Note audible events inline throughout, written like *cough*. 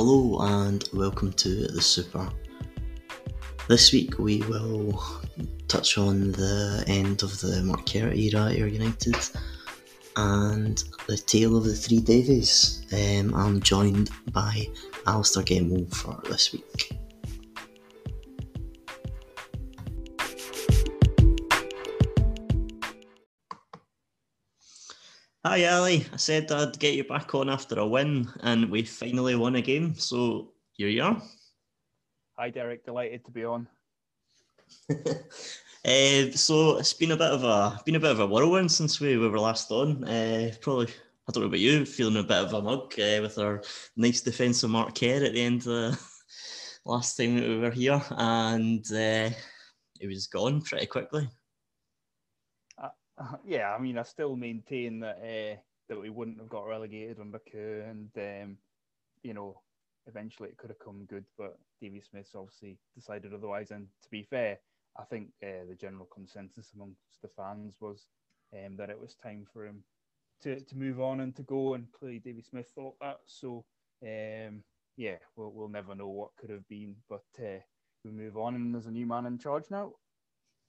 Hello and welcome to the Super. This week we will touch on the end of the Mark Kerr era at United and the tale of the three Davies. Um, I'm joined by Alistair Gemmell for this week. Hi Ali, I said I'd get you back on after a win, and we finally won a game. So here you are. Hi Derek, delighted to be on. uh, *laughs* so it's been a bit of a been a bit of a whirlwind since we, we were last on. Uh, probably I don't know about you, feeling a bit of a mug uh, with our nice defensive Mark Kerr at the end of the *laughs* last time that we were here, and uh, it was gone pretty quickly. *laughs* yeah, I mean, I still maintain that uh, that we wouldn't have got relegated under Kerr, and um, you know, eventually it could have come good, but Davy Smith obviously decided otherwise. And to be fair, I think uh, the general consensus amongst the fans was um, that it was time for him to, to move on and to go, and clearly Davy Smith thought that. So um, yeah, we'll we'll never know what could have been, but uh, we move on, and there's a new man in charge now.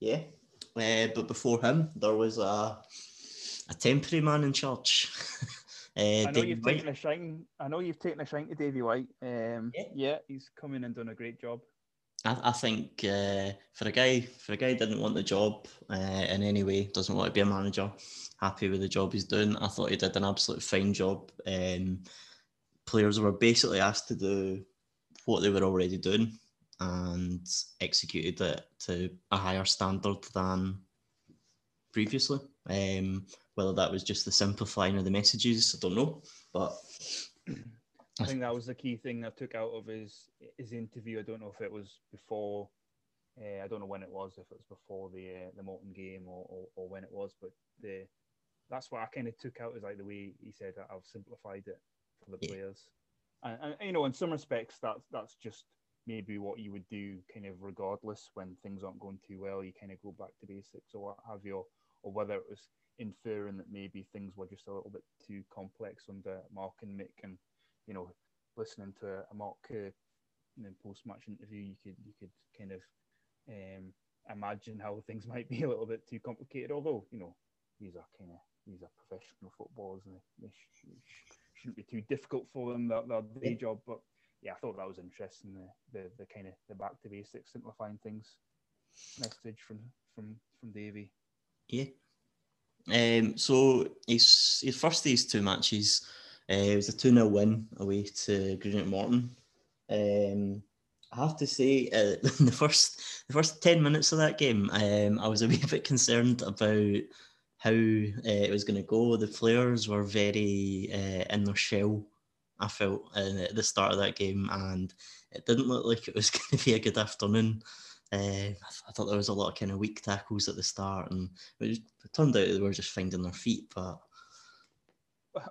Yeah, uh, but before him, there was a a temporary man in charge. uh, *laughs* I know Davey you've White. taken a shine. I know you've taken a shine to Davie White. Um, yeah. yeah, he's come in and done a great job. I, I think uh, for a guy for a guy didn't want the job uh, in any way, doesn't want to be a manager, happy with the job he's doing. I thought he did an absolute fine job. Um, players were basically asked to do what they were already doing and executed it to a higher standard than previously. Um, whether that was just the simplifying of the messages, I don't know. But I think that was the key thing I took out of his his interview. I don't know if it was before. Uh, I don't know when it was, if it was before the uh, the Morton game or, or, or, when it was, but the that's what I kind of took out is like the way he said I've simplified it for the yeah. players, and, and, you know in some respects that's that's just maybe what you would do kind of regardless when things aren't going too well. You kind of go back to basics or what have you, or whether it was inferring that maybe things were just a little bit too complex under Mark and Mick, and you know, listening to a Mark uh, post match interview, you could you could kind of um, imagine how things *laughs* might be a little bit too complicated. Although you know, these are kind of these are professional footballers, and they, they sh- sh- shouldn't be too difficult for them. That their day job, but yeah, I thought that was interesting. The the, the kind of the back to basics, simplifying things message from from from Davy. Yeah. Um. So his his first these two matches, uh, it was a two 0 win away to Greenock Morton. Um. I have to say, uh, *laughs* the first the first ten minutes of that game, um, I was a *laughs* wee bit concerned about how uh, it was going to go. The players were very uh, in their shell I felt at the start of that game, and it didn't look like it was *laughs* going to be a good afternoon. Uh, I, thought there was a lot of kind of weak tackles at the start, and it, it turned out they were just finding their feet. But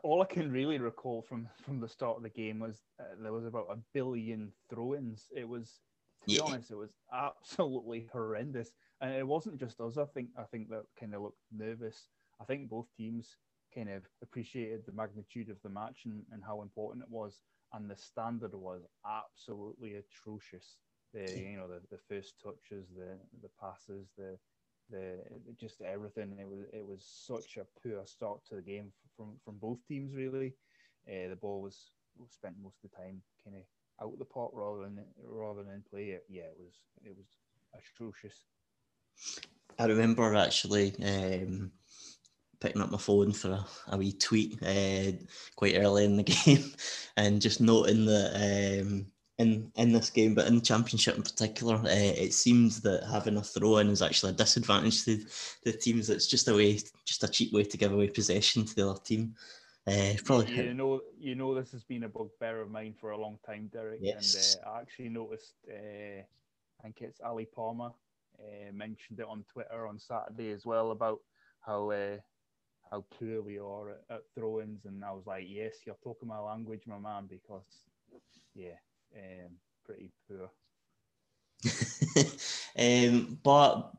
all I can really recall from from the start of the game was uh, there was about a billion throw-ins. It was, to be yeah. honest, it was absolutely horrendous, and it wasn't just us. I think I think that kind of looked nervous. I think both teams kind of appreciated the magnitude of the match and, and how important it was. And the standard was absolutely atrocious. The you know the, the first touches, the the passes, the the just everything. It was it was such a poor start to the game from from both teams. Really, uh, the ball was spent most of the time kind of out the pot rather than rather than play it. Yeah, it was it was atrocious. I remember actually um, picking up my phone for a, a wee tweet uh, quite early in the *laughs* game and just noting that um, in in this game, but in championship in particular, uh, it seems that having a throw in is actually a disadvantage to the teams. It's just a way, just a cheap way to give away possession to the other team. Uh, probably you know, you know, this has been a bugbear of mine for a long time, Derek. Yes. And uh, I actually noticed. Uh, I think it's Ali Palmer uh, mentioned it on Twitter on Saturday as well about how uh, how poor we are at, at throw-ins, and I was like, yes, you're talking my language, my man, because yeah, um, pretty poor. *laughs* um, but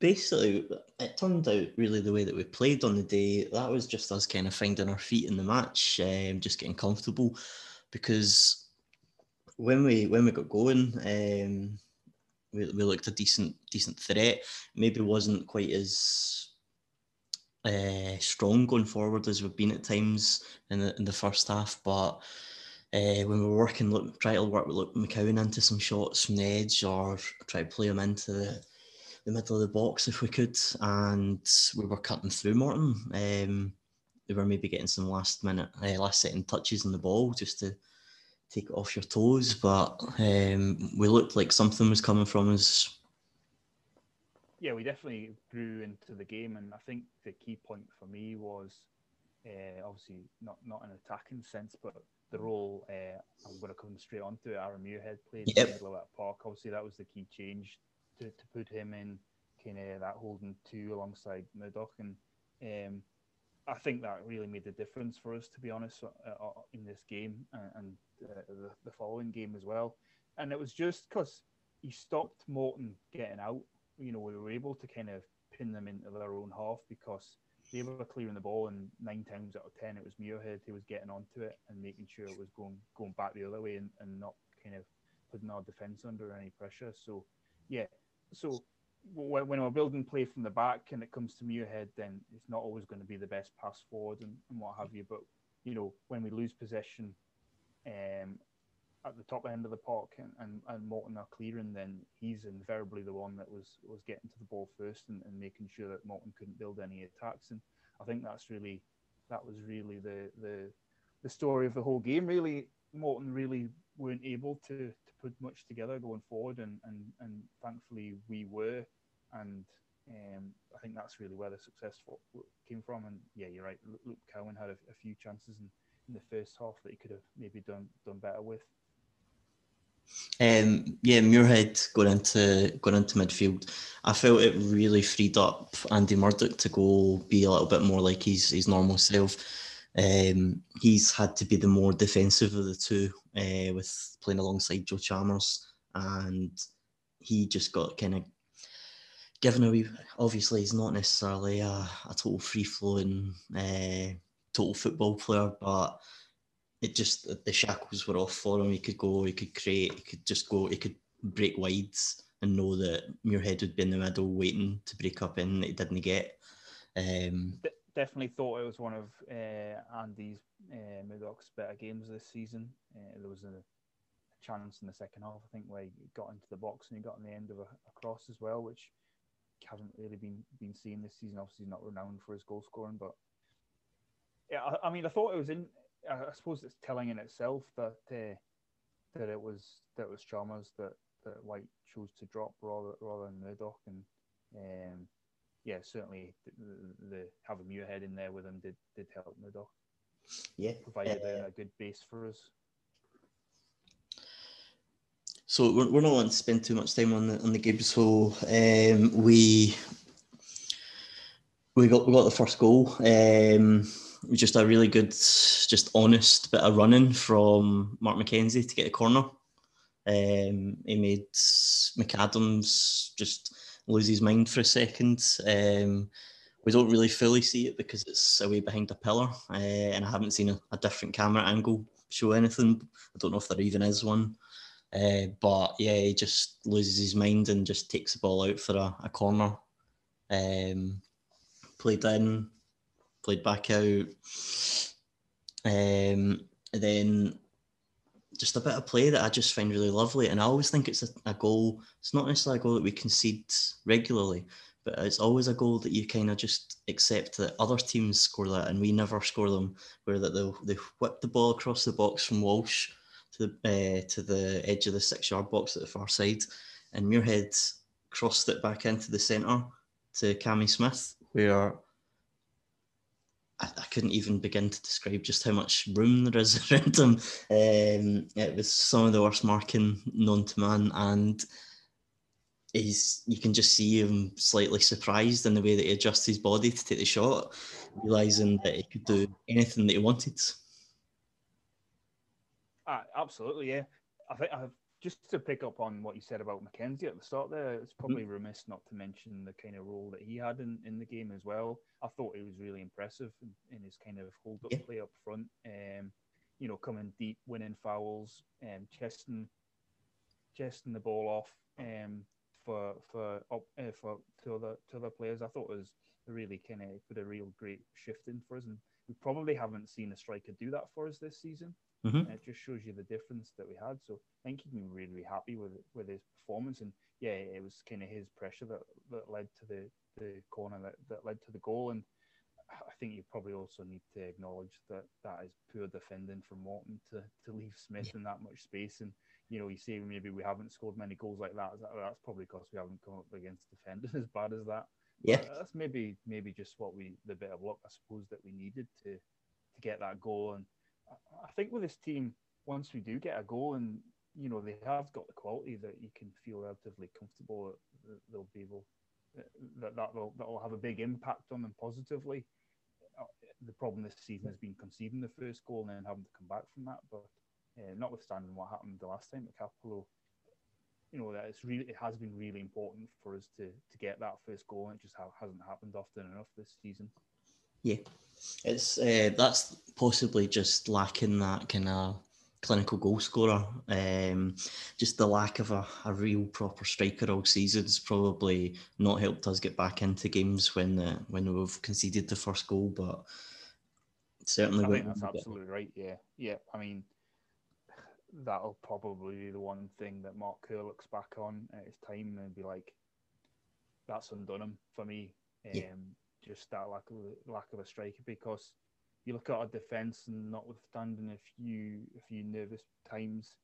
basically, it turned out really the way that we played on the day. That was just us kind of finding our feet in the match, um, just getting comfortable, because when we when we got going, um, we, we looked a decent decent threat. Maybe wasn't quite as uh, strong going forward as we've been at times in the in the first half, but. Uh, when we were working, look, try to work with Luke McCowan into some shots from the edge, or try to play him into the, the middle of the box if we could, and we were cutting through Morton. Um, we were maybe getting some last minute, uh, last second touches on the ball just to take it off your toes, but um, we looked like something was coming from us. Yeah, we definitely grew into the game, and I think the key point for me was uh, obviously not not an attacking sense, but the role. Uh, I'm going to come straight onto it. Aaron Muirhead played yep. in the middle of that park. Obviously, that was the key change to, to put him in kind of that holding two alongside Murdoch, and um, I think that really made the difference for us, to be honest, uh, uh in this game and uh, the, the following game as well. And it was just because he stopped Morton getting out. You know, we were able to kind of pin them into their own half because they were clearing the ball, and nine times out of ten, it was Muirhead who was getting onto it and making sure it was going going back the other way and, and not kind of putting our defence under any pressure. So, yeah, so when, when we're building play from the back and it comes to Muirhead, then it's not always going to be the best pass forward and, and what have you. But you know, when we lose possession um, at the top end of the park and, and, and Morton are clearing, then he's invariably the one that was was getting to the ball first and, and making sure that Morton couldn't build any attacks. And I think that's really that was really the the the story of the whole game. Really, Morton really weren't able to, to put much together going forward, and, and, and thankfully we were. And um, I think that's really where the success came from. And yeah, you're right. Luke Cowan had a, a few chances in, in the first half that he could have maybe done done better with. Um, yeah, Muirhead going into going into midfield, I felt it really freed up Andy Murdoch to go be a little bit more like his his normal self. Um, he's had to be the more defensive of the two uh, with playing alongside Joe Chalmers, and he just got kind of given away. Obviously, he's not necessarily a, a total free flowing, uh, total football player, but it just the shackles were off for him. He could go, he could create, he could just go, he could break wides and know that Muirhead would be in the middle waiting to break up in that he didn't get. Um, definitely thought it was one of uh, Andy's uh, Murdoch's better games this season. Uh, there was a, a, chance in the second half, I think, where he got into the box and he got on the end of a, a cross as well, which hasn't really been been seen this season. Obviously, he's not renowned for his goal scoring, but yeah, I, I, mean, I thought it was in. I suppose it's telling in itself that uh, that it was that it was Chalmers that that White chose to drop rather rather than Murdoch, and um, yeah, certainly the, the, having Muirhead in there with him did did help Murdoch. Yeah, provided uh, a, a, good base for us. So we're, we're not going to spend too much time on the on the game. So um, we we got we got the first goal. Um, just a really good, just honest bit of running from Mark McKenzie to get a corner. Um, he made McAdams just lose his mind for a second. Um, we don't really fully see it because it's away behind a pillar, uh, and I haven't seen a, a, different camera angle show anything. I don't know if there even is one. Uh, but yeah, he just loses his mind and just takes the ball out for a, a corner. Um, played in, played back out. Um, then just a bit of play that I just find really lovely. And I always think it's a, a goal. It's not necessarily a goal that we concede regularly, but it's always a goal that you kind of just accept that other teams score that and we never score them. Where that they they whip the ball across the box from Walsh to the uh, to the edge of the six yard box at the far side, and Muirhead crossed it back into the centre to Cammy Smith, where I, I, couldn't even begin to describe just how much room there is *laughs* around him. Um, it was some of the worst marking known to man, and he's you can just see him slightly surprised in the way that he adjusts his body to take the shot, realizing that he could do anything that he wanted. Uh, absolutely, yeah. I think I've just to pick up on what you said about McKenzie at the start there, it's probably mm-hmm. remiss not to mention the kind of role that he had in, in the game as well. I thought he was really impressive in, in his kind of hold up yeah. play up front. Um, you know, coming deep, winning fouls, and um, chesting, chesting the ball off um, for for up uh, for to other to other players. I thought was really kind of put a real great shift in for us, and we probably haven't seen a striker do that for us this season. Mm-hmm. It just shows you the difference that we had. So I think he can be really, really happy with with his performance. And yeah, it was kind of his pressure that, that led to the, the corner that, that led to the goal. And I think you probably also need to acknowledge that that is poor defending from Morton to, to leave Smith yeah. in that much space. And you know, you say maybe we haven't scored many goals like that. That's probably because we haven't come up against defenders *laughs* as bad as that. Yeah, that's maybe maybe just what we the bit of luck I suppose that we needed to to get that goal. And I think with this team, once we do get a goal, and you know they have got the quality that you can feel relatively comfortable that they'll be able that that will that will have a big impact on them positively. Uh, the problem this season has been conceding the first goal and then having to come back from that. But uh, notwithstanding what happened the last time at Cappielow, you know that it's really it has been really important for us to to get that first goal, and it just ha- hasn't happened often enough this season. Yeah, it's uh, that's possibly just lacking that kind of clinical goal scorer. Um, just the lack of a, a real proper striker all season has probably not helped us get back into games when the, when we've conceded the first goal. But certainly, I think that's absolutely right. Yeah, yeah. I mean, that'll probably be the one thing that Mark Kerr looks back on at his time and be like, "That's undone him for me." Um, yeah just that lack of lack of a striker because you look at our defence and notwithstanding a few a few nervous times,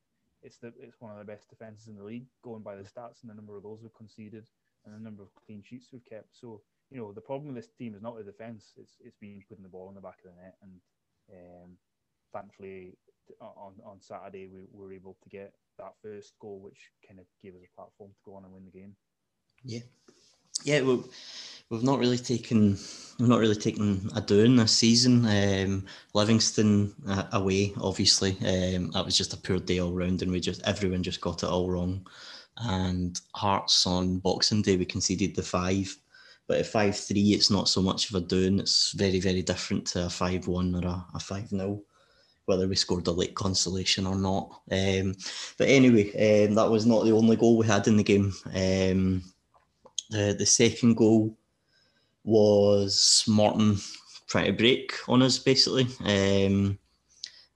it's the it's one of the best defences in the league, going by the stats and the number of goals we've conceded and the number of clean sheets we've kept. So you know the problem with this team is not the defence; it's it's been putting the ball in the back of the net. And um, thankfully, on on Saturday we were able to get that first goal, which kind of gave us a platform to go on and win the game. Yeah, yeah. Well, we've not really taken we've not really taken a down this season. Um, Livingston uh, away, obviously, um, that was just a poor day all round, and we just everyone just got it all wrong. And Hearts on Boxing Day, we conceded the five, but at five three, it's not so much of a down. It's very very different to a five one or a, a five 0 whether we scored a late consolation or not. Um, but anyway, um, that was not the only goal we had in the game. Um, the the second goal was Morton trying to break on us basically. Um,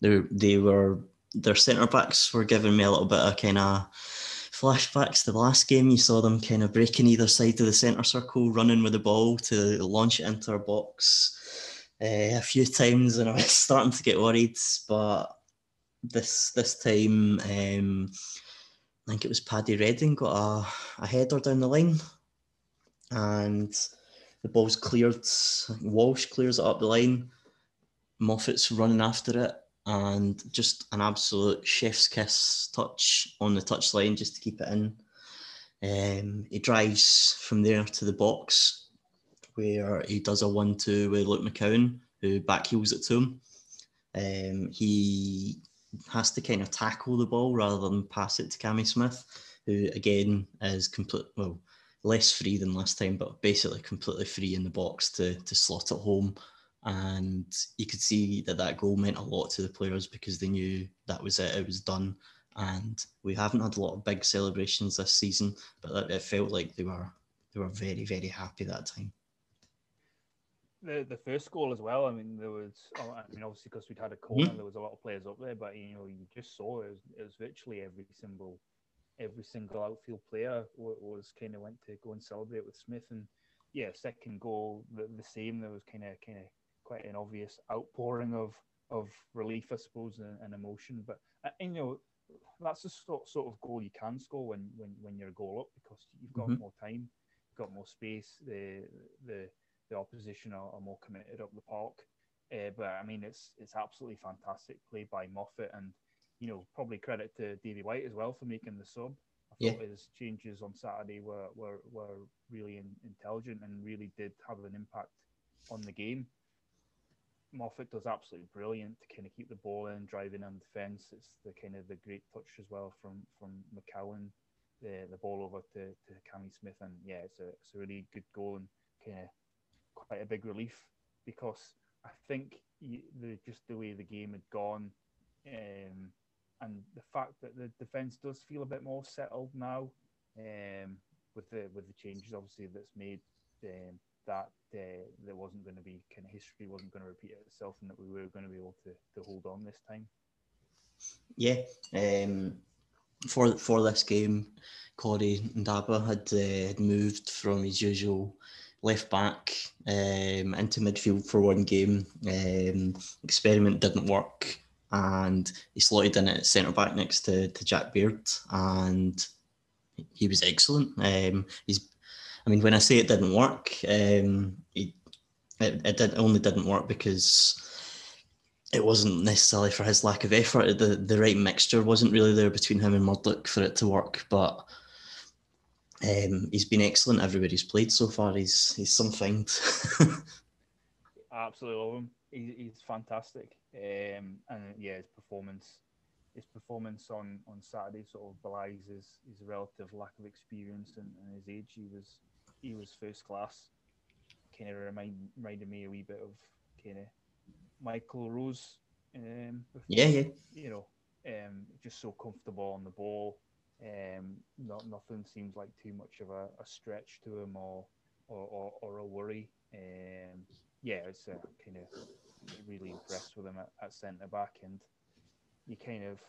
they they were their centre backs were giving me a little bit of kind of flashbacks the last game. You saw them kind of breaking either side of the centre circle, running with the ball to launch it into our box uh, a few times, and I was *laughs* starting to get worried. But this this time, um, I think it was Paddy Reading got a, a header down the line, and the ball's cleared. Walsh clears it up the line. Moffat's running after it, and just an absolute chef's kiss touch on the touchline just to keep it in. Um, he drives from there to the box where he does a one-two with Luke McCowan, who backheels it to him. Um, he has to kind of tackle the ball rather than pass it to Cammy Smith, who again is complete well less free than last time, but basically completely free in the box to to slot it home. And you could see that that goal meant a lot to the players because they knew that was it; it was done. And we haven't had a lot of big celebrations this season, but it felt like they were they were very very happy that time. The the first goal as well. I mean, there was. Oh, I mean, obviously because we'd had a corner, mm-hmm. there was a lot of players up there, but you know, you just saw it was, it was virtually every single every single outfield player was kind of went to go and celebrate with Smith. And yeah, second goal the, the same. There was kind of kind of quite an obvious outpouring of of relief, I suppose, and, and emotion. But uh, you know, that's the sort, sort of goal you can score when when when you're a goal up because you've got mm-hmm. more time, you've got more space. The the the opposition are, are more committed up the park. Uh, but I mean, it's it's absolutely fantastic play by Moffat and you know, probably credit to Davie White as well for making the sub. I thought yeah. his changes on Saturday were were, were really in, intelligent and really did have an impact on the game. Moffat does absolutely brilliant to kind of keep the ball in, driving on defence. It's the kind of the great touch as well from from McCowan, the the ball over to, to Cammy Smith, and yeah, it's a it's a really good goal and kind of quite a big relief because I think the just the way the game had gone um, and the fact that the defence does feel a bit more settled now, um, with the with the changes obviously that's made, um, that uh, there wasn't going to be kind of history wasn't going to repeat itself, and that we were going to be able to to hold on this time. Yeah, um, for for this game, Corrie Ndaba had uh, had moved from his usual left back um, into midfield for one game. Um, experiment didn't work, and he slotted in at centre back next to, to Jack Baird, and he was excellent. Um, he's, I mean, when I say it didn't work, um, he, it, it did, only didn't work because it wasn't necessarily for his lack of effort. The the right mixture wasn't really there between him and Murdoch for it to work. But um, he's been excellent he's played so far. He's he's something. *laughs* I absolutely love him. He, he's fantastic. Um, and yeah, his performance, his performance on, on Saturday sort of belies his, his relative lack of experience and, and his age. He was he was first class. Kind of remind, reminded me a wee bit of kind of Michael Rose. Um, before, yeah, yeah. You know, um, just so comfortable on the ball. Um, not nothing seems like too much of a, a stretch to him or or, or, or a worry. Um, yeah, it's uh, kind of really impressed with him at, at centre back, and you kind of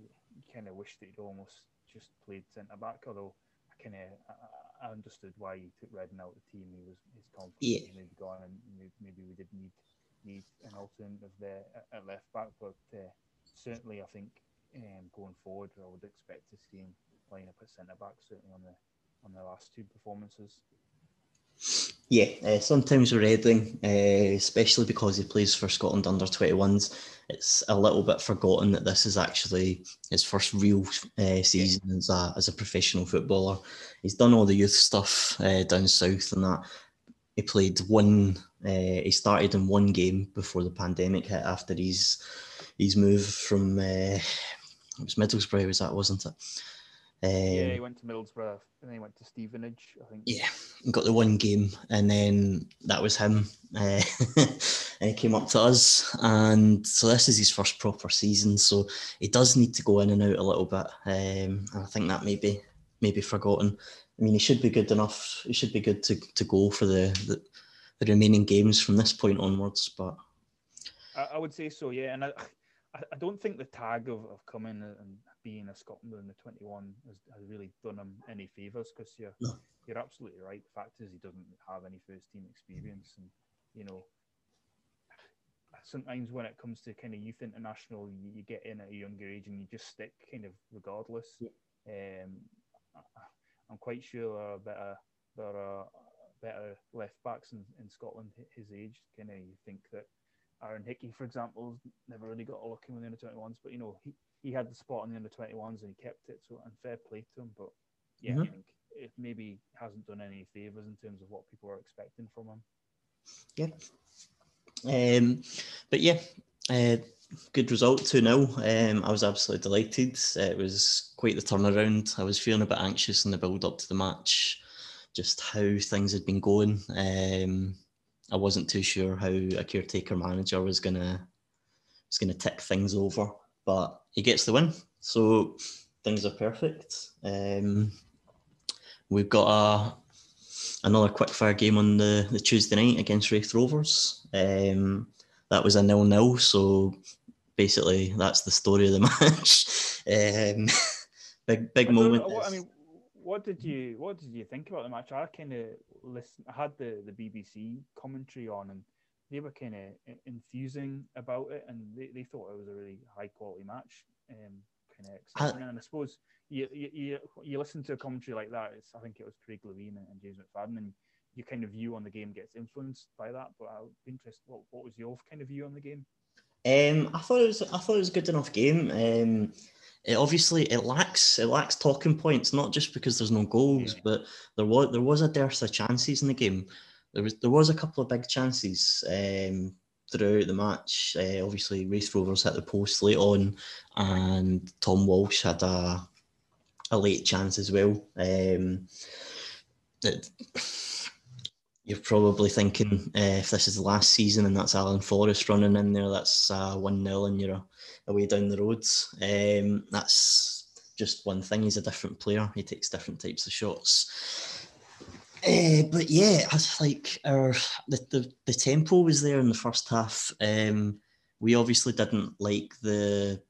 you kind of wish that he'd almost just played centre back. Although I kind of I, I, understood why he took Reading out of the team. He was his confidence yeah. maybe gone, and maybe we did need need an alternative there at left back. But uh, certainly, I think um, going forward, I would expect to see him line up at centre back. Certainly on the on the last two performances. Yeah, uh, sometimes with Reading, uh, especially because he plays for Scotland under 21s, it's a little bit forgotten that this is actually his first real uh, season yeah. as, a, as a professional footballer. He's done all the youth stuff uh, down south and that. He played one, uh, he started in one game before the pandemic hit after his, his move from, uh, it was Middlesbrough, was that, wasn't it? Um, yeah, he went to Middlesbrough and then he went to Stevenage, I think. Yeah, got the one game, and then that was him. Uh, *laughs* and he came up to us, and so this is his first proper season. So he does need to go in and out a little bit, um, and I think that may be maybe forgotten. I mean, he should be good enough. He should be good to, to go for the, the, the remaining games from this point onwards. But I, I would say so, yeah. And I, I don't think the tag of, of coming and being a Scotland in the 21 has, has really done him any favours because you're, no. you're absolutely right. The fact is, he doesn't have any first team experience. And, you know, sometimes when it comes to kind of youth international, you, you get in at a younger age and you just stick kind of regardless. Yeah. Um, I, am quite sure there are better, there are better left backs in, in Scotland his age. Kind of you think that Aaron Hickey, for example, never really got a look in with the under 21s, but you know, he, he had the spot on the under 21s and he kept it. So, and fair play to him. But yeah, mm-hmm. I think it maybe hasn't done any favors in terms of what people are expecting from him. Yeah. Um, but yeah, uh, good result 2 0. Um, I was absolutely delighted. It was quite the turnaround. I was feeling a bit anxious in the build up to the match, just how things had been going. Um, I wasn't too sure how a caretaker manager was gonna was gonna tick things over but he gets the win. So things are perfect. Um, we've got a another quickfire game on the, the Tuesday night against Raith Rovers. Um, that was a nil nil, so basically that's the story of the *laughs* match. Um, big big moment. What, I mean, what did you what did you think about the match? I kind of listen. I had the the BBC commentary on and they were kind of enthusing about it, and they, they thought it was a really high quality match. Um, kind of exciting, I, and I suppose you, you you listen to a commentary like that. It's I think it was Craig Levein and, and James McFadden, and your kind of view on the game gets influenced by that. But I'd be interested. What, what was your kind of view on the game? Um, I thought it was I thought it was a good enough game. Um, it obviously it lacks it lacks talking points, not just because there's no goals, yeah. but there was there was a dearth of chances in the game there was there was a couple of big chances um, throughout the match. Uh, obviously, Raith Rovers hit the post late on, and Tom Walsh had a a late chance as well. Um, it, you're probably thinking uh, if this is the last season and that's Alan Forrest running in there, that's uh, 1 0 and you're away down the roads. Um, that's just one thing. He's a different player, he takes different types of shots. Uh, but yeah, like our the, the, the tempo was there in the first half. Um, we obviously didn't like the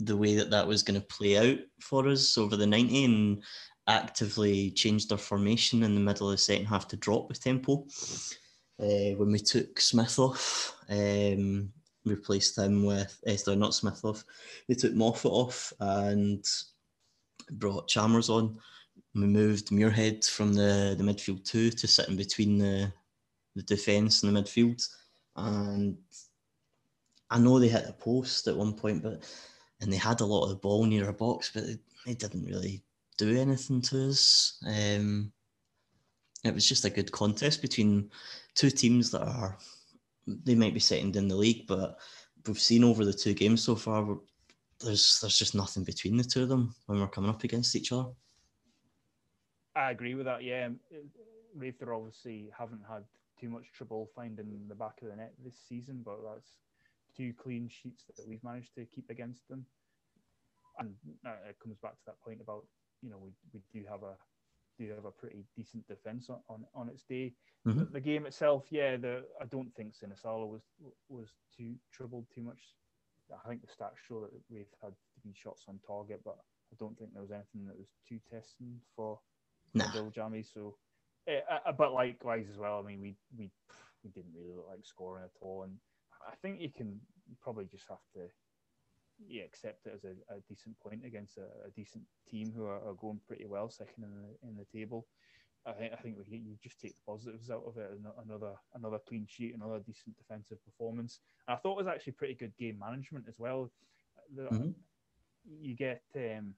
the way that that was going to play out for us over the 90 and actively changed our formation in the middle of the second half to drop with tempo. Uh, when we took Smith off, um, replaced him with, uh, sorry, not Smith off, they took Moffat off and brought Chalmers on. We moved Muirhead from the, the midfield two to sit in between the, the defence and the midfield. And I know they hit a post at one point, but and they had a lot of the ball near our box, but they, they didn't really do anything to us. Um, it was just a good contest between two teams that are they might be second in the league, but we've seen over the two games so far there's there's just nothing between the two of them when we're coming up against each other. I agree with that. Yeah, Raith obviously haven't had too much trouble finding the back of the net this season, but that's two clean sheets that we've managed to keep against them. And it comes back to that point about you know we, we do have a do have a pretty decent defense on, on, on its day. Mm-hmm. The, the, game itself, yeah, the I don't think Sinisalo was was too troubled too much. I think the stats show that we've had three shots on target, but I don't think there was anything that was too testing for nah. Viljami. So, uh, but likewise as well. I mean, we we we didn't really look like scoring at all, and I think you can probably just have to yeah, accept it as a, a decent point against a, a decent team who are, are, going pretty well, second in the in the table. I think I think we, you just take the positives out of it. Another another clean sheet, another decent defensive performance. And I thought it was actually pretty good game management as well. Mm-hmm. You get um,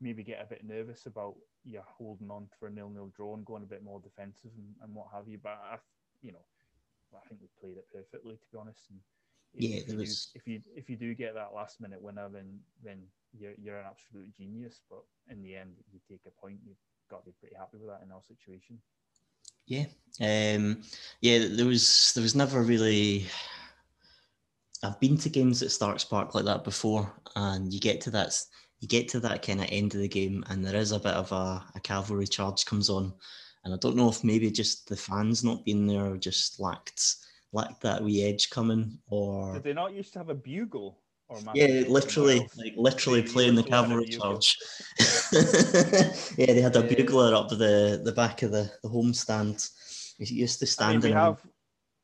maybe get a bit nervous about you holding on for a nil nil draw and going a bit more defensive and, and what have you. But I, you know, I think we played it perfectly to be honest. And yeah, if there you, was. Do, if you if you do get that last minute winner, then then you're you're an absolute genius. But in the end, you take a point. You've got to be pretty happy with that in our situation. Yeah, um, yeah. There was there was never really. I've been to games at Starks Park like that before, and you get to that you get to that kind of end of the game, and there is a bit of a, a cavalry charge comes on, and I don't know if maybe just the fans not being there just lacked lacked that wee edge coming, or did they not used to have a bugle? Or yeah, literally, like literally playing the cavalry charge. *laughs* yeah, they had a bugler up the the back of the the home stand. He used to stand. I mean, we have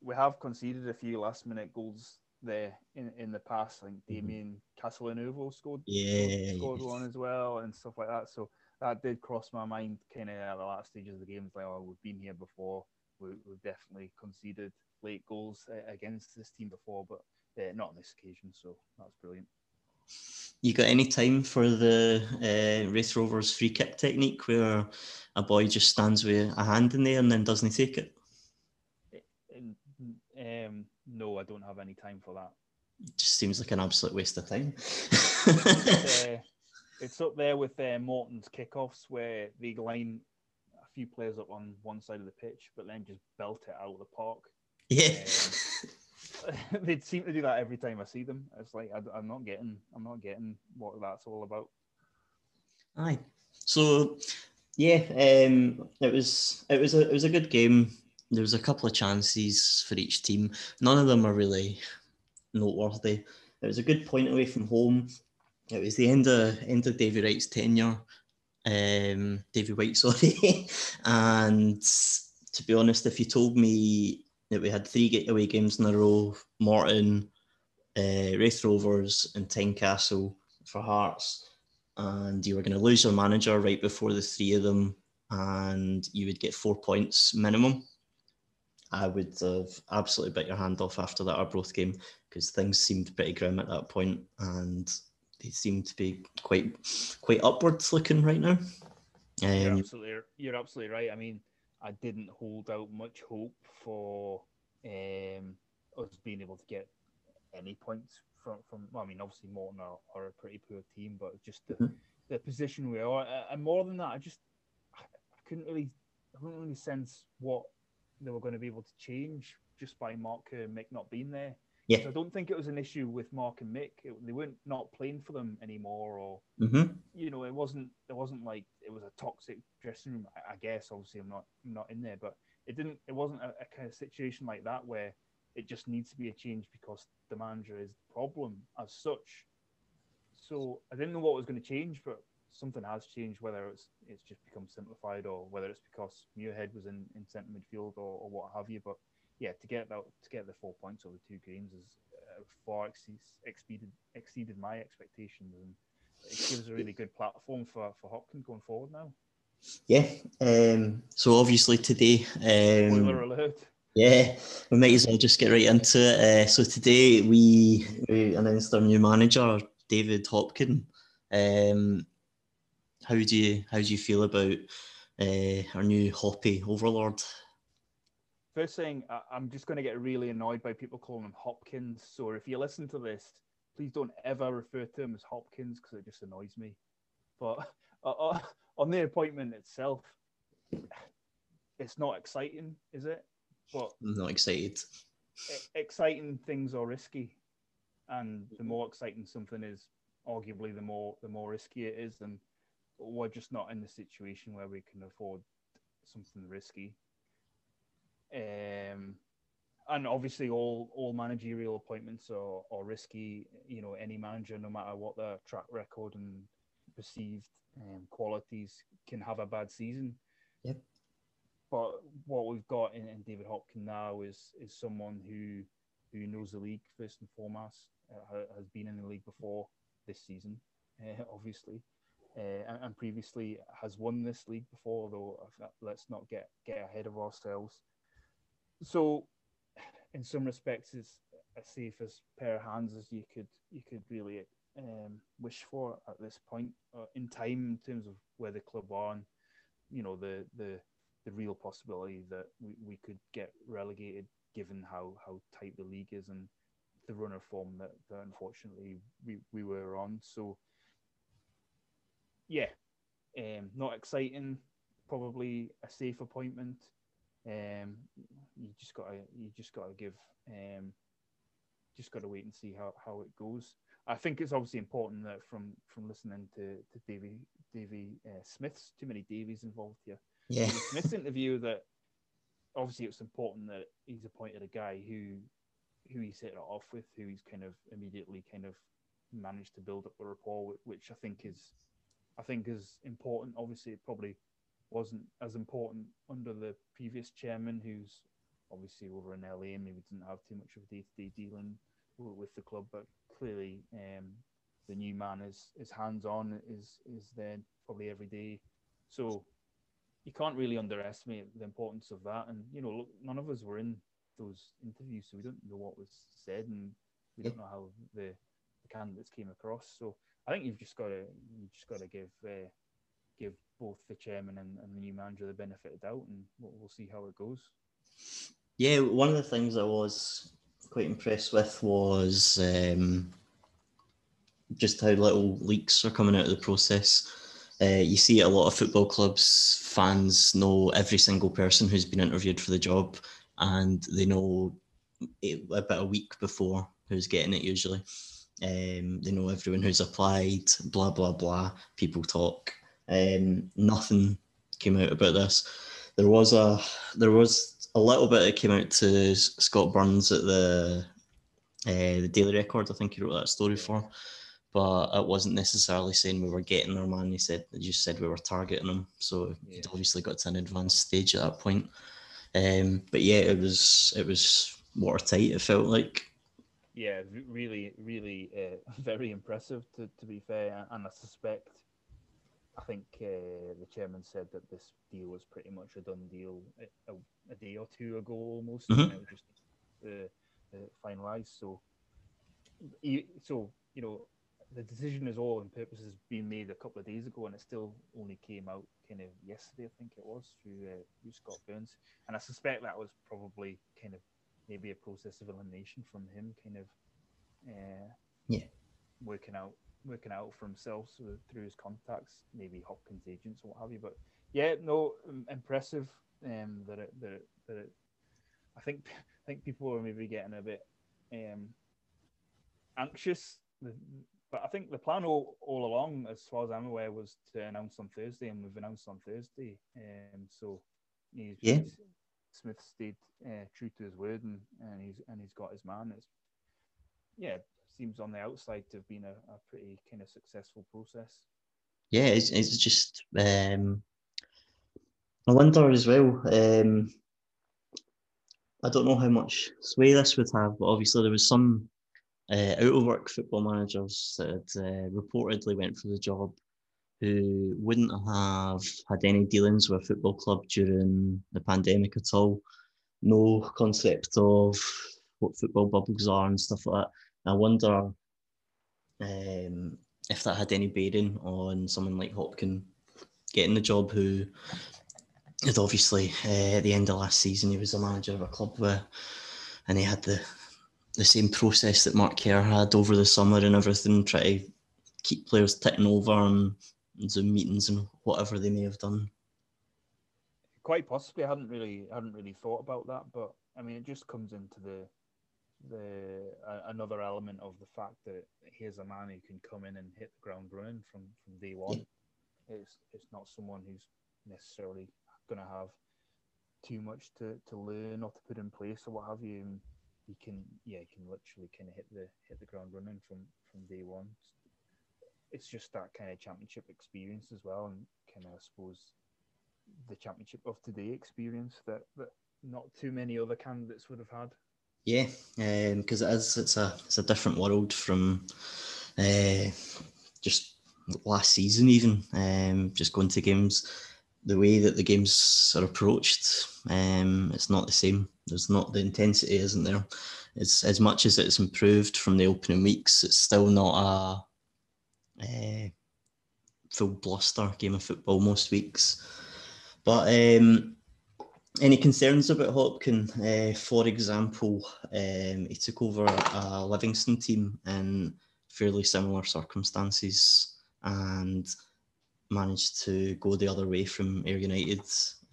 we have conceded a few last minute goals there in, in the past. I think mm-hmm. Damien Casalinuovo scored, yeah, scored one as well and stuff like that. So that did cross my mind kind of at the last stages of the game. It's like, oh, we've been here before. We, have definitely conceded late goals against this team before, but uh, not on this occasion. So that's brilliant. You got any time for the uh, Raith Rovers free kick technique where a boy just stands with a hand in there and then doesn't take it? Um, no, I don't have any time for that. It just seems like an absolute waste of time. it's, *laughs* uh, it's, up there with uh, Morton's kickoffs where they line a few players up on one side of the pitch, but then just belt it out of the park. Yeah. Um, *laughs* they seem to do that every time I see them. It's like I, am not getting, I'm not getting what that's all about. Aye. So, yeah, um, it was it was a it was a good game. There was a couple of chances for each team. None of them are really noteworthy. It was a good point away from home. It was the end of end of Davy Wright's tenure. Um, Davie White, *laughs* sorry. and to be honest, if you told me that we had three away games in a row Morton, uh, Raith Rovers, and Tynecastle for Hearts. And you were going to lose your manager right before the three of them, and you would get four points minimum. I would have absolutely bit your hand off after that Arbroath game because things seemed pretty grim at that point, and they seem to be quite quite upwards looking right now. Um, you're absolutely you're absolutely right. I mean, I didn't hold out much hope for um, us being able to get any points from from. Well, I mean, obviously Morton are, are a pretty poor team, but just the, mm-hmm. the position we are, and more than that, I just I, couldn't really I don't really sense what they were going to be able to change just by Mark and Mick not being there. Yeah. I don't think it was an issue with Mark and Mick. It, they weren't not playing for them anymore, or Mm-hmm. you know, it wasn't. It wasn't like it was a toxic dressing room. I, I guess obviously I'm not I'm not in there, but it didn't. It wasn't a, a kind of situation like that where it just needs to be a change because the manager is the problem as such. So I didn't know what was going to change, but something has changed. Whether it's it's just become simplified or whether it's because Muirhead was in, in centre midfield or, or what have you. But yeah, to get that to get the four points over two games is uh, far exceeds, exceeded exceeded my expectations, and it gives a really good platform for for Hopkins going forward now. Yeah. Um, so obviously today, um, Spoiler alert. yeah, we might as well just get right into it. Uh, so today we, we announced our new manager, David Hopkin. Um, how do you how do you feel about uh, our new Hoppy overlord? First thing, I'm just going to get really annoyed by people calling him Hopkins. So if you listen to this, please don't ever refer to him as Hopkins because it just annoys me. But *laughs* uh, uh, on the appointment itself, it's not exciting, is it? But I'm not excited. exciting things are risky, and the more exciting something is, arguably the more the more risky it is. And we're just not in the situation where we can afford something risky. Um, and obviously, all all managerial appointments are, are risky. You know, any manager, no matter what their track record and perceived um, qualities, can have a bad season. Yep. But what we've got in, in David Hopkin now is is someone who who knows the league first and foremost, uh, has been in the league before this season, uh, *laughs* obviously, and, and previously has won this league before. Although uh, let's not get get ahead of ourselves. So, in some respects, it's as safe as pair of hands as you could you could really um, wish for at this point uh, in time in terms of where the club are and you know the the the real possibility that we, we could get relegated given how how tight the league is and the runner form that, that unfortunately we, we were on so yeah um not exciting probably a safe appointment um you just gotta you just gotta give um just gotta wait and see how, how it goes I think it's obviously important that from from listening to to Davy Davy uh, Smith's too many Davies involved here. Yeah. Davy Smith's interview that obviously it's important that he's appointed a guy who who he's hit it off with, who he's kind of immediately kind of managed to build up a rapport with, which I think is I think is important. Obviously, it probably wasn't as important under the previous chairman, who's obviously over in LA and maybe didn't have too much of a day to day dealing with the club, but clearly um, the new man is is hands on, is is there probably every day. So you can't really underestimate the importance of that. And you know, look, none of us were in those interviews, so we don't know what was said, and we don't know how the, the candidates came across. So I think you've just got to you just got to give uh, give both the chairman and, and the new manager the benefit of doubt, and we'll, we'll see how it goes. Yeah, one of the things I was quite impressed with was um, just how little leaks are coming out of the process. Uh, you see, a lot of football clubs, fans know every single person who's been interviewed for the job, and they know about a week before who's getting it usually. Um, they know everyone who's applied, blah, blah, blah. People talk. Um, nothing came out about this. There was a there was a little bit that came out to Scott Burns at the uh, the Daily Record. I think he wrote that story for, but it wasn't necessarily saying we were getting our man. He said they just said we were targeting him. So Yeah. he'd obviously got to an advanced stage at that point. Um, but yeah, it was it was watertight. It felt like. Yeah, really, really, uh, *laughs* very impressive to, to be fair. And I suspect, I think uh, the chairman said that this deal was pretty much a done deal a, a, day or two ago almost. Mhm. And it was just uh, uh, finalised. So, you, so you know, the decision is all in purposes being made a couple of days ago, and it still only came out kind of yesterday, I think it was, through, uh, through Scott Burns. And I suspect that was probably kind of maybe a process of elimination from him, kind of uh, Yeah. working out working out for himself so through his contacts, maybe Hopkins agents or what have you. But yeah, no, impressive. um, that it, that it, that it, I think *laughs* I think people are maybe getting a bit um, anxious. But I think the plan all, all along, as far as I'm aware, was to announce on Thursday, and we've announced on Thursday. Um, so he's, Yeah. Smith stayed uh, true to his word, and, and he's and he's got his man. It's yeah, seems on the outside to have been a, a pretty kind of successful process. yeah, it's, it's just um, I wonder as well. Um, I don't know how much sway this would have, but obviously there was some uh, out of work football managers that had, uh, reportedly went for the job who wouldn't have had any dealings with a football club during the pandemic at all. No concept of what football bubbles are and stuff like that. I wonder um, if that had any bearing on someone like Hopkin getting the job, who had obviously uh, at the end of last season he was a manager of a club where, and he had the the same process that Mark Kerr had over the summer and everything, try to keep players ticking over and Zoom meetings and whatever they may have done. Quite possibly, I hadn't really hadn't really thought about that, but I mean, it just comes into the the uh, another element of the fact that here's a man who can come in and hit the ground running from from day one. It's it's not someone who's necessarily going to have too much to, to learn or to put in place or what have you. And he can yeah, he can literally kind of hit the hit the ground running from from day one. It's just that kind of championship experience as well, and kind of I suppose the championship of today experience that that not too many other candidates would have had. Yeah, because it is it's a it's a different world from uh, just last season even. Um, just going to games, the way that the games are approached, um, it's not the same. There's not the intensity, isn't there? It's as much as it's improved from the opening weeks. It's still not a, uh full bluster game of football most weeks. But um, any concerns about Hopkin? Uh, for example, um, he took over a Livingston team in fairly similar circumstances and managed to go the other way from Ayr United,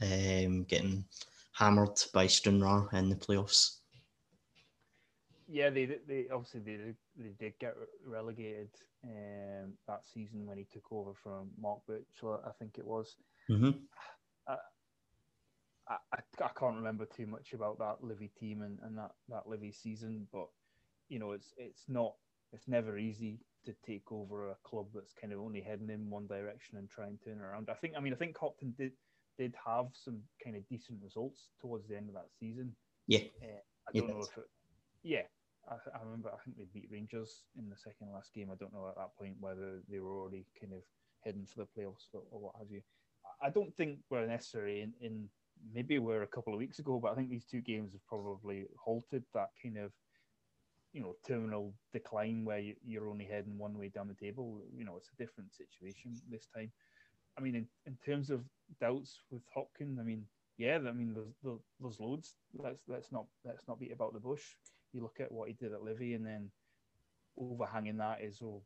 um, getting hammered by Stranraer in the playoffs. Yeah, they they obviously they they did get relegated um, that season when he took over from Mark Burchill, I think it was. Mm-hmm. I, I, I can't remember too much about that Livy team and, and that, that Livy season, but you know, it's it's not it's never easy to take over a club that's kind of only heading in one direction and try and turn around. I think I mean I think Hopkin did did have some kind of decent results towards the end of that season. Yeah. Uh, I don't know if it, yeah. I, I remember I think they beat Rangers in the second last game. I don't know at that point whether they were already kind of heading for the playoffs or, or what have you. I don't think we're necessary in, in maybe we're a couple of weeks ago, but I think these two games have probably halted that kind of you know terminal decline where you, you're only heading one way down the table. You know, it's a different situation this time. I mean, in, in terms of doubts with Hopkins, I mean, yeah, I mean, there's, there's loads. Let's let's not let's not beat about the bush. You look at what he did at Livy, and then overhanging that is, oh,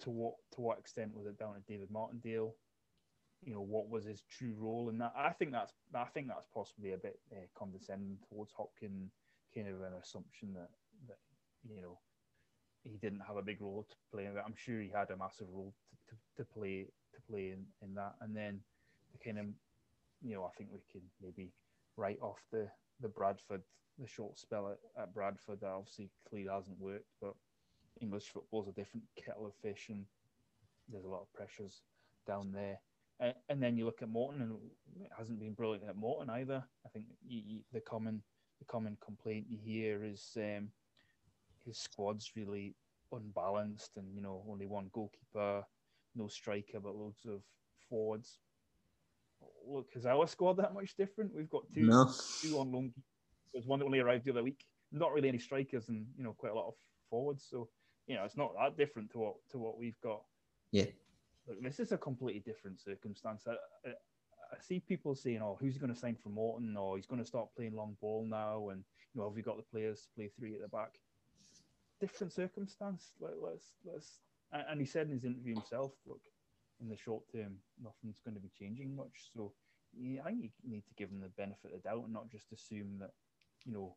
to what to what extent was it down to David Martindale? You know, what was his true role in that? I think that's I think that's possibly a bit uh, condescending towards Hopkin, kind of an assumption that that you know he didn't have a big role to play in it. I'm sure he had a massive role to, to, to play to play in, in that. And then the kind of you know, I think we can maybe write off the the Bradford the short spell at, at Bradford that obviously clearly hasn't worked, but English football's a different kettle of fish and there's a lot of pressures down there. Uh, and then you look at Morton and it hasn't been brilliant at Morton either. I think you, you, the common the common complaint you hear is um, his squad's really unbalanced and you know only one goalkeeper, no striker, but loads of forwards. Look, is our squad that much different? We've got two No. two on loan. There's one that only arrived the other week. Not really any strikers and you know quite a lot of forwards. So you know it's not that different to what to what we've got. Yeah. Look, this is a completely different circumstance. I, I, I see people saying, "Oh, who's going to sign for Morton?" or "He's going to start playing long ball now," and you know, have we got the players to play three at the back? Different circumstance. Let, let's let's. And he said in his interview himself, "Look, in the short term, nothing's going to be changing much." So I think you need to give him the benefit of the doubt and not just assume that you know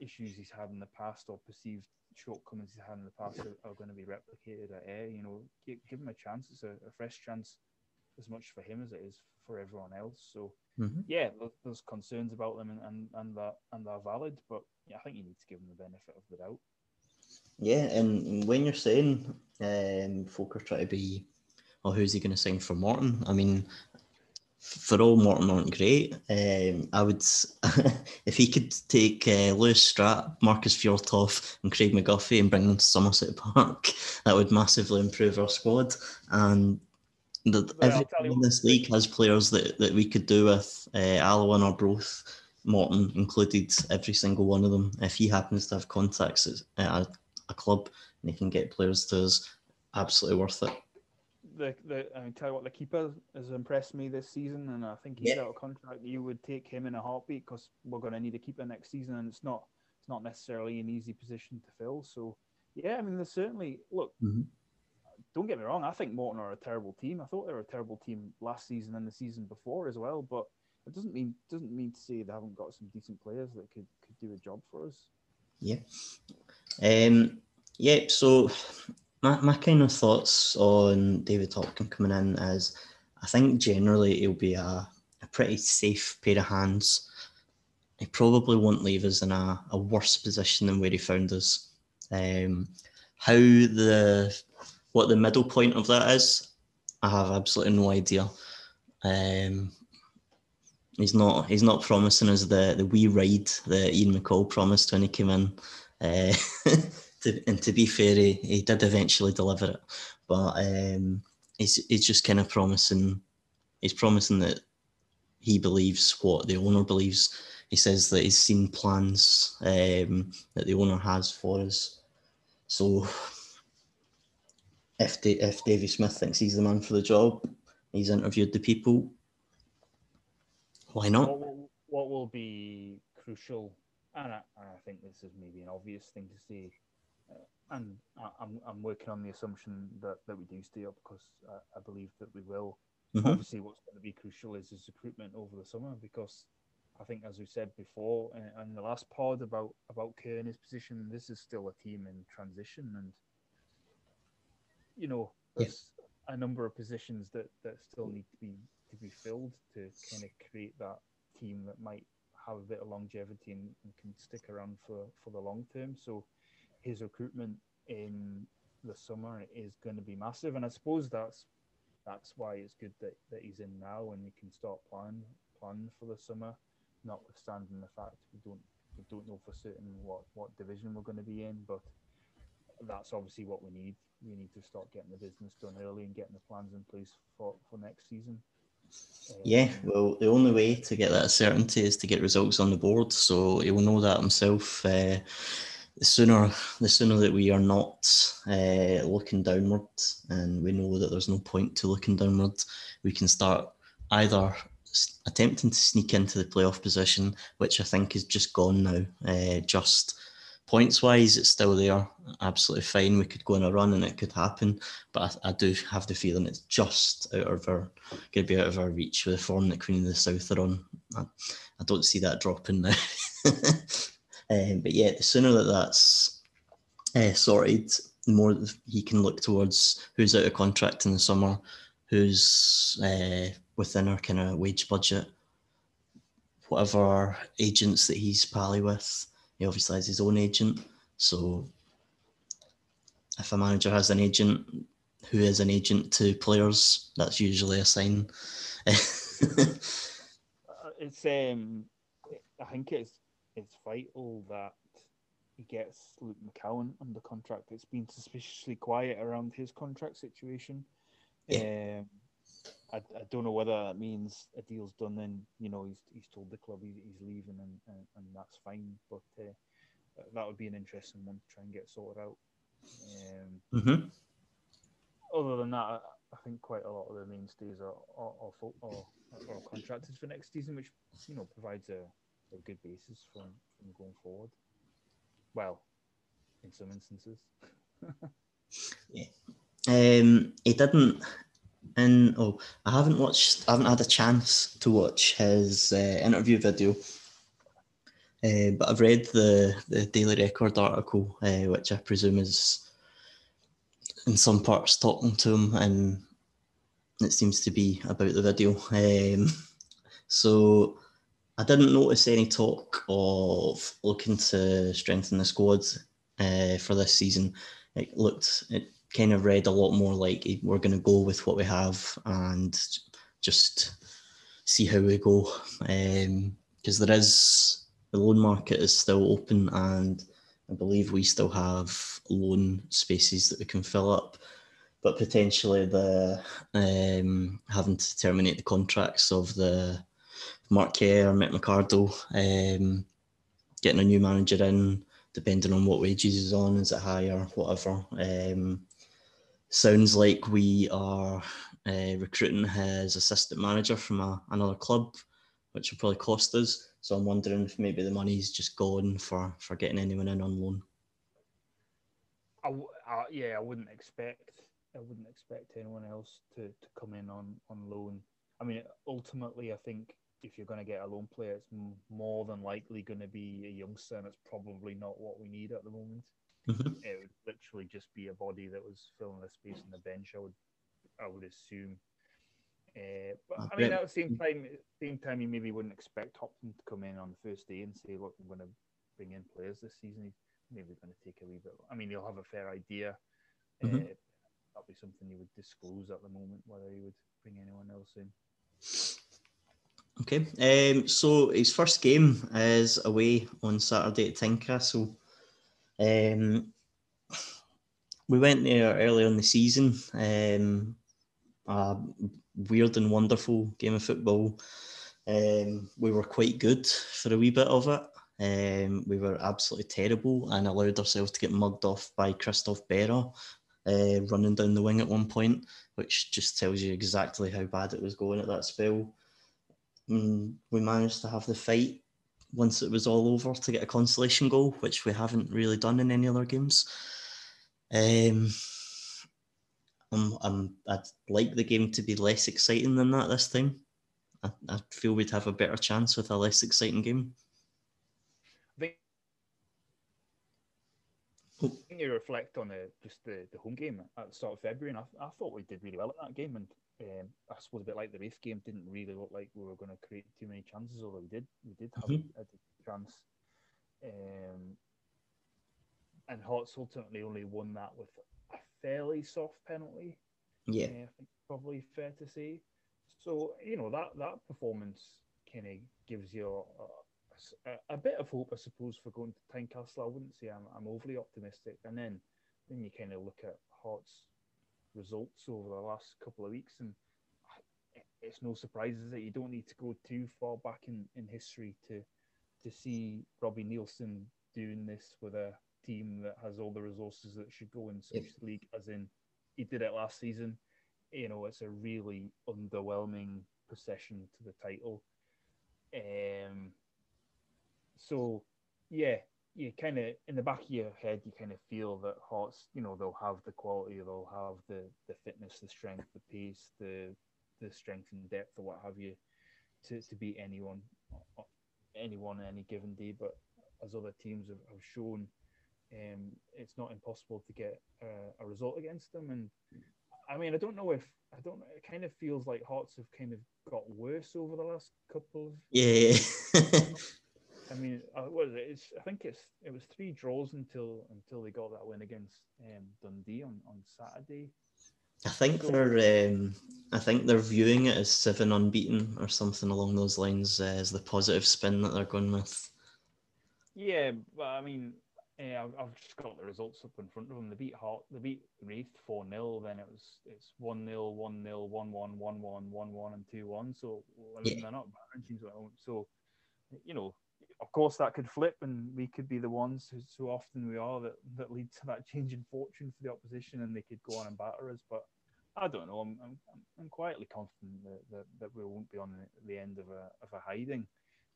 issues he's had in the past or perceived shortcomings he's had in the past are, are going to be replicated at Ayr. You know, give, give him a chance. It's a, a, fresh chance as much for him as it is for everyone else. So mm-hmm. yeah, there's concerns about them and, and, and that and they're valid, but yeah, I think you need to give him the benefit of the doubt. Yeah, and when you're saying um, folk are trying to be, oh, who's he going to sign for Morton? I mean, for all Morton aren't great. Um, I would, *laughs* if he could take uh, Lewis Strapp, Marcus Fjortoft, and Craig McGuffie and bring them to Somerset *laughs* Park, that would massively improve our squad. And the, every in this league has players that, that we could do with uh, Allen or both. Morton included, every single one of them. If he happens to have contacts at a, a club and he can get players to us, absolutely worth it the the I mean, tell you what, the keeper has impressed me this season, and I think he's yeah. out of contract. You would take him in a heartbeat because we're going to need a keeper next season, and it's not it's not necessarily an easy position to fill. So, yeah, I mean, there's certainly look. Mm-hmm. Don't get me wrong. I think Morton are a terrible team. I thought they were a terrible team last season and the season before as well. But it doesn't mean doesn't mean to say they haven't got some decent players that could could do a job for us. Yeah. Um. Yeah. So my, my kind of thoughts on David Hopkin coming in is I think generally he'll be a, a pretty safe pair of hands. He probably won't leave us in a, a worse position than where he found us. Um, how the what the middle point of that is, I have absolutely no idea. Um, he's not he's not promising us the the wee ride that Ian McCall promised when he came in. Uh, *laughs* to, and to be fair, he, he did eventually deliver it, but um, he's he's just kind of promising. He's promising that he believes what the owner believes. He says that he's seen plans um, that the owner has for us. So, if da- if Davy Smith thinks he's the man for the job, he's interviewed the people. Why not? What will, what will be crucial, and I, and I think this is maybe an obvious thing to say, and I'm I'm working on the assumption that, that we do stay up because I, I believe that we will. Mm-hmm. Obviously, what's going to be crucial is his recruitment over the summer because I think, as we said before in the last pod about about Kerr and his position, this is still a team in transition, and you know, there's a number of positions that that still need to be to be filled to kind of create that team that might have a bit of longevity and, and can stick around for for the long term. So his recruitment in the summer is going to be massive, and I suppose that's that's why it's good that, that he's in now and we can start planning planning for the summer, notwithstanding the fact we don't we don't know for certain what what division we're going to be in, but that's obviously what we need. We need to start getting the business done early and getting the plans in place for, for next season. Yeah, well, the only way to get that certainty is to get results on the board. So he will know that himself. Uh, the sooner the sooner that we are not uh, looking downward and we know that there's no point to looking downward, we can start either attempting to sneak into the playoff position, which I think is just gone now. Uh, just points wise, it's still there, absolutely fine. We could go on a run and it could happen, but I, I do have the feeling it's just out of our, going to be out of our reach with the form that Queen of the South are on. I, I don't see that dropping now. *laughs* Um, but yeah, the sooner that that's uh, sorted, the more he can look towards who's out of contract in the summer, who's uh, within our kind of wage budget, whatever agents that he's pally with. He obviously has his own agent. So if a manager has an agent who is an agent to players, that's usually a sign. *laughs* Uh, it's um, I think it's it's vital that he gets Luke McCowan under contract. It's been suspiciously quiet around his contract situation. Yeah. Um, I, I don't know whether that means a deal's done. Then you know he's he's told the club he's, he's leaving, and, and, and that's fine. But uh, that would be an interesting one to try and get sorted out. Um, mm-hmm. Other than that, I, I think quite a lot of the mainstays are are, are, are, are contracted for next season, which you know provides a a good basis from, from going forward. Well, in some instances. *laughs* yeah. Um, he didn't. And Oh, I haven't watched. I haven't had a chance to watch his uh, interview video, uh, but I've read the the Daily Record article, uh, which I presume is in some parts talking to him, and it seems to be about the video. Um, so I didn't notice any talk of looking to strengthen the squad uh, for this season. It looked, it kind of read a lot more like we're going to go with what we have and just see how we go. Because um, there is the loan market is still open, and I believe we still have loan spaces that we can fill up. But potentially the um, having to terminate the contracts of the Mark Kerr Mick McArdle, um, getting a new manager in, depending on what wages is on, is it higher, whatever. Um, sounds like we are uh, recruiting his assistant manager from a, another club, which will probably cost us. So I'm wondering if maybe the money's just gone for for getting anyone in on loan. I, I, yeah, I wouldn't expect I wouldn't expect anyone else to, to come in on, on loan. I mean, ultimately, I think if you're going to get a loan player, it's more than likely going to be a youngster, and it's probably not what we need at the moment. Mm-hmm. It would literally just be a body that was filling the space on the bench. I would, I would assume. Uh, but I mean, at the same time, same time, you maybe wouldn't expect Hopkin to come in on the first day and say, "Look, I'm going to bring in players this season." He's maybe going to take a wee bit. I mean, you'll have a fair idea. Mm-hmm. Uh, that'll be something you would disclose at the moment whether you would bring anyone else in. Okay, um, so his first game is away on Saturday at Tynecastle. Um, we went there early on the season. Um, a weird and wonderful game of football. Um, we were quite good for a wee bit of it. Um, we were absolutely terrible and allowed ourselves to get mugged off by Christophe Berra uh, running down the wing at one point, which just tells you exactly how bad it was going at that spell. Mm, we managed to have the fight once it was all over to get a consolation goal, which we haven't really done in any other games. Um, I'm, I'm, I'd like the game to be less exciting than that this time. I, I feel we'd have a better chance with a less exciting game. I think, oh. I think you reflect on the, just the, the home game at the start of February, and I, I thought we did really well at that game. And um, I suppose a bit like the Raith game, didn't really look like we were going to create too many chances, although we did. We did have mm-hmm. a, a, chance. Um, and Hearts ultimately only won that with a fairly soft penalty. Yeah, uh, I think probably fair to say. So you know that that performance kind of gives you a, a, a, bit of hope, I suppose, for going to Tynecastle. I wouldn't say I'm, I'm overly optimistic. And then then you kind of look at Hearts results over the last couple of weeks, and it's no surprises that you don't need to go too far back in, in history to to see Robbie Neilson doing this with a team that has all the resources that should go in such yep. League, as in he did it last season. You know, it's a really underwhelming procession to the title. Um, so, yeah, you kind of in the back of your head, you kind of feel that Hearts, you know, they'll have the quality, they'll have the the fitness, the strength, the pace, the the strength and depth, or what have you, to, to beat anyone, anyone any given day. But as other teams have, have shown, um, it's not impossible to get a result against them. And I mean, I don't know if I don't. It kind of feels like Hearts have kind of got worse over the last couple of yeah. *laughs* I mean, uh, what is it? It's, I think it's it was three draws until until they got that win against um, Dundee on, on Saturday. I think so, they're um, I think they're viewing it as seven unbeaten or something along those lines uh, as the positive spin that they're going with. Yeah, but I mean, yeah, I've, I've just got the results up in front of them. They beat Hart, they beat Raith four 0 Then it was it's one 0 one 0 one one one one one one and two one. So I mean, yeah. they're not bad teams. So you know, of course, that could flip, and we could be the ones who, so often we are that, that lead to that change in fortune for the opposition, and they could go on and batter us. But I don't know. I'm, I'm, I'm quietly confident that, that, that, we won't be on the end of a, of a hiding,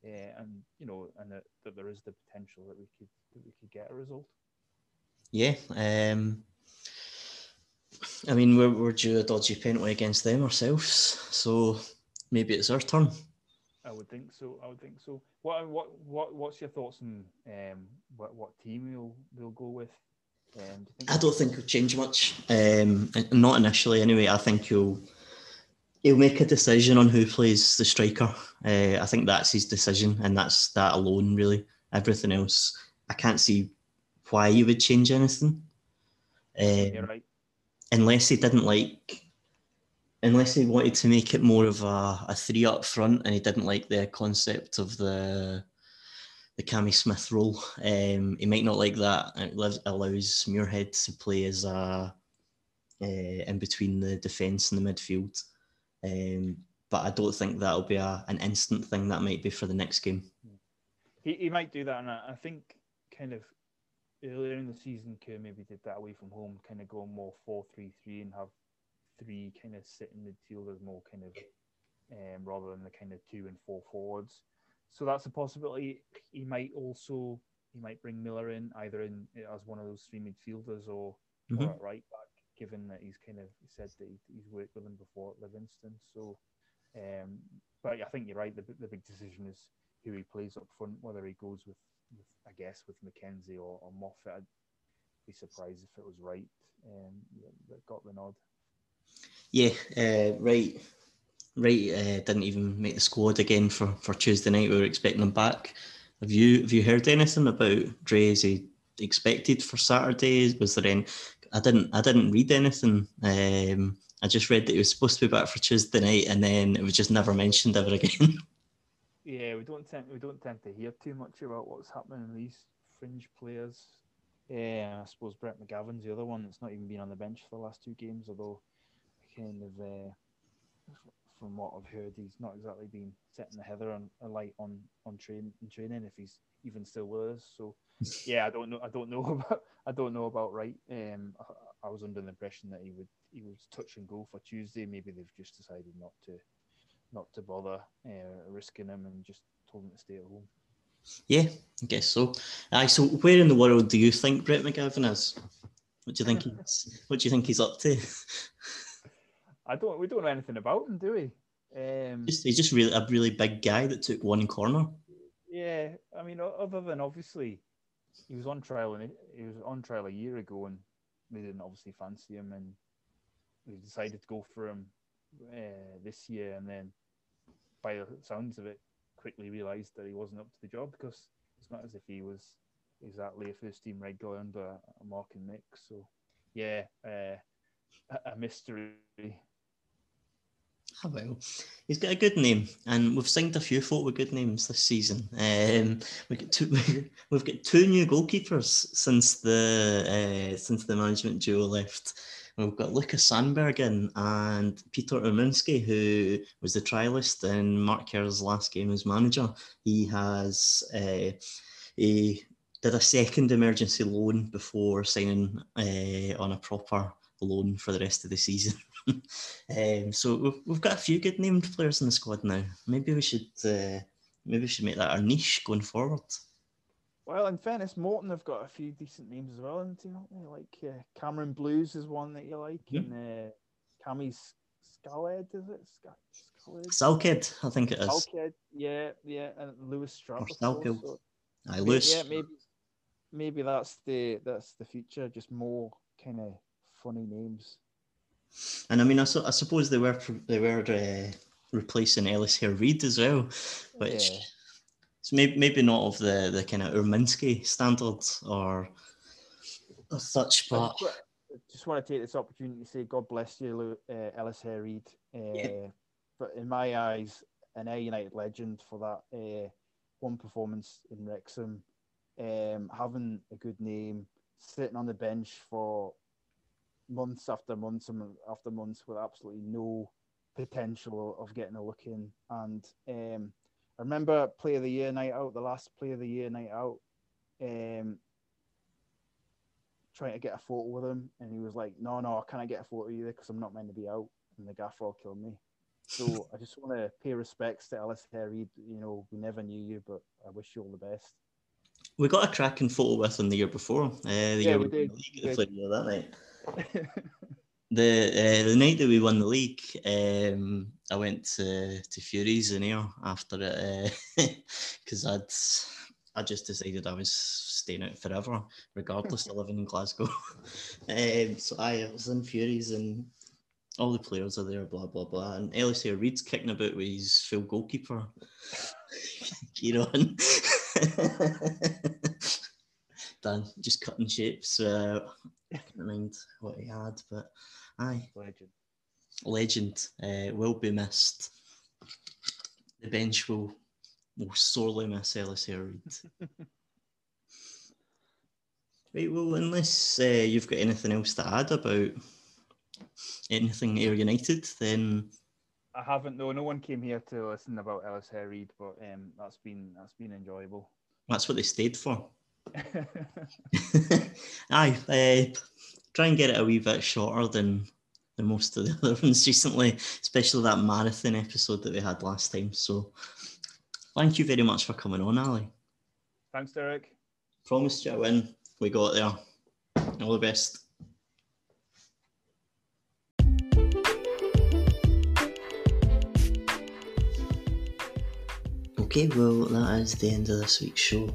uh, and you know, and that, that there is the potential that we could that we could get a result. Yeah. Um, I mean, we're, we're due a dodgy penalty against them ourselves, so maybe it's our turn. I would think so. I would think so. What what what what's your thoughts on um, what what team we'll we'll go with? Um, do I don't think he'll change much. Um, not initially, anyway. I think he'll he'll make a decision on who plays the striker. Uh, I think that's his decision, and that's that alone, really. Everything else, I can't see why you would change anything. Um, You're right. Unless he didn't like, unless he wanted to make it more of a, a three up front, and he didn't like the concept of the the Cammy Smith role. Um, he might not like that. It allows Muirhead to play as a uh, in between the defence and the midfield. Um, but I don't think that'll be a, an instant thing. That might be for the next game. He, he might do that, and I, think kind of earlier in the season, Kerr maybe did that away from home, kind of go more four three three and have three kind of sitting midfielders more kind of um, rather than the kind of two and four forwards. So that's a possibility. He might also he might bring Miller in either in as one of those three midfielders or, mm-hmm. or right back, given that he's kind of he said that he, he's worked with him before at Livingston. So, um, but I think you're right. The, the big decision is who he plays up front, whether he goes with, with I guess with McKenzie or, or Moffat. I'd be surprised if it was right um, that got the nod. Yeah, uh, right. Wright uh, didn't even make the squad again for, for Tuesday night. We were expecting him back. Have you have you heard anything about Dre? Is he expected for Saturday? Was there any? I didn't I didn't read anything. Um, I just read that he was supposed to be back for Tuesday night, and then it was just never mentioned ever again. *laughs* Yeah, we don't tend we don't tend to hear too much about what's happening in these fringe players. Yeah, I suppose Brett McGavin's the other one that's not even been on the bench for the last two games, although kind of uh, from what I've heard, he's not exactly been setting the heather on a light on on train in training if he's even still with us. So *laughs* yeah, I don't know. I don't know *laughs* about. I don't know about Wright. Um, I, I, was under the impression that he would he was touch and go for Tuesday. Maybe they've just decided not to not to bother uh, risking him and just told him to stay at home. Yeah, I guess so. Aye, so where in the world do you think Brett McGavin is? What do you think *laughs* he's What do you think he's up to? I don't. We don't know anything about him, do we? Um, just, he's just really a really big guy that took one corner. Yeah, I mean, other than obviously, he was on trial and he was on trial a year ago, and they didn't obviously fancy him, and they decided to go for him uh, this year, and then by the sounds of it, quickly realised that he wasn't up to the job because it's not as if he was exactly a first team regular under Mark and Mick. So, yeah, uh, a mystery Well, he's got a good name, and we've signed a few folk with good names this season. Um, we got two, *laughs* we've got two new goalkeepers since the uh, since the management duo left. We've got Lucas Sandberg in and Peter Uminski, who was the trialist in Mark Kerr's last game as manager. He has uh, he did a second emergency loan before signing uh, on a proper loan for the rest of the season. *laughs* um, so we've, we've got a few good named players in the squad now. Maybe we should uh, maybe we should make that our niche going forward. Well, in fairness, Morton have got a few decent names as well, and you know, like uh, Cameron Blues is one that you like, yeah. and uh, Cammy's Skaled, is it? Salked, I think it is. Salked, yeah, yeah, and Lewis Strapp. Or Salked. So, Aye, Lewis. Yeah, maybe, maybe that's the that's the future. Just more kind of funny names. And I mean, I, su- I suppose they were they were uh, replacing Elisher-Reid as well, which yeah. it's maybe maybe not of the the kind of Urminski standards or, or such, but. Just want to take this opportunity to say God bless you, uh, Elisher-Reid. Uh, yeah. But in my eyes, an Ayr United legend for that uh, one performance in Wrexham, um, having a good name, sitting on the bench for months after months and after months with absolutely no potential of getting a look in. And um, I remember Play of the Year night out, the last Play of the Year night out, um, trying to get a photo with him, and he was like, "No, no, I can't get a photo either because I'm not meant to be out, and the gaffer will kill me." So *laughs* I just want to pay respects to Elisher-Reid. You know, we never knew you, but I wish you all the best. We got a cracking photo with him the year before. Uh, the yeah, year we did. The, the that night. The uh, the night that we won the league, um, I went to to Furies in Ayr after it because uh, *laughs* I'd I just decided I was staying out forever, regardless of living in Glasgow. *laughs* um, so I was in Furies and all the players are there, blah blah blah. And LSA Reid's kicking about with his full goalkeeper. *laughs* Kieran. Dan just cutting shapes. Uh, I can't mind what he had, but aye. Legend. Legend. Uh, will be missed. The bench will will sorely miss LSA Reid. *laughs* right, well, unless uh, you've got anything else to add about anything Ayr United, then I haven't. No, no one came here to listen about Ellis Reid, but um, that's been that's been enjoyable. That's what they stayed for. *laughs* Aye, uh, try and get it a wee bit shorter than than most of the *laughs* other ones recently, especially that marathon episode that we had last time. So, thank you very much for coming on, Ally. Thanks, Derek. Promised you a win. We got there. All the best. Okay, well, that is the end of this week's show.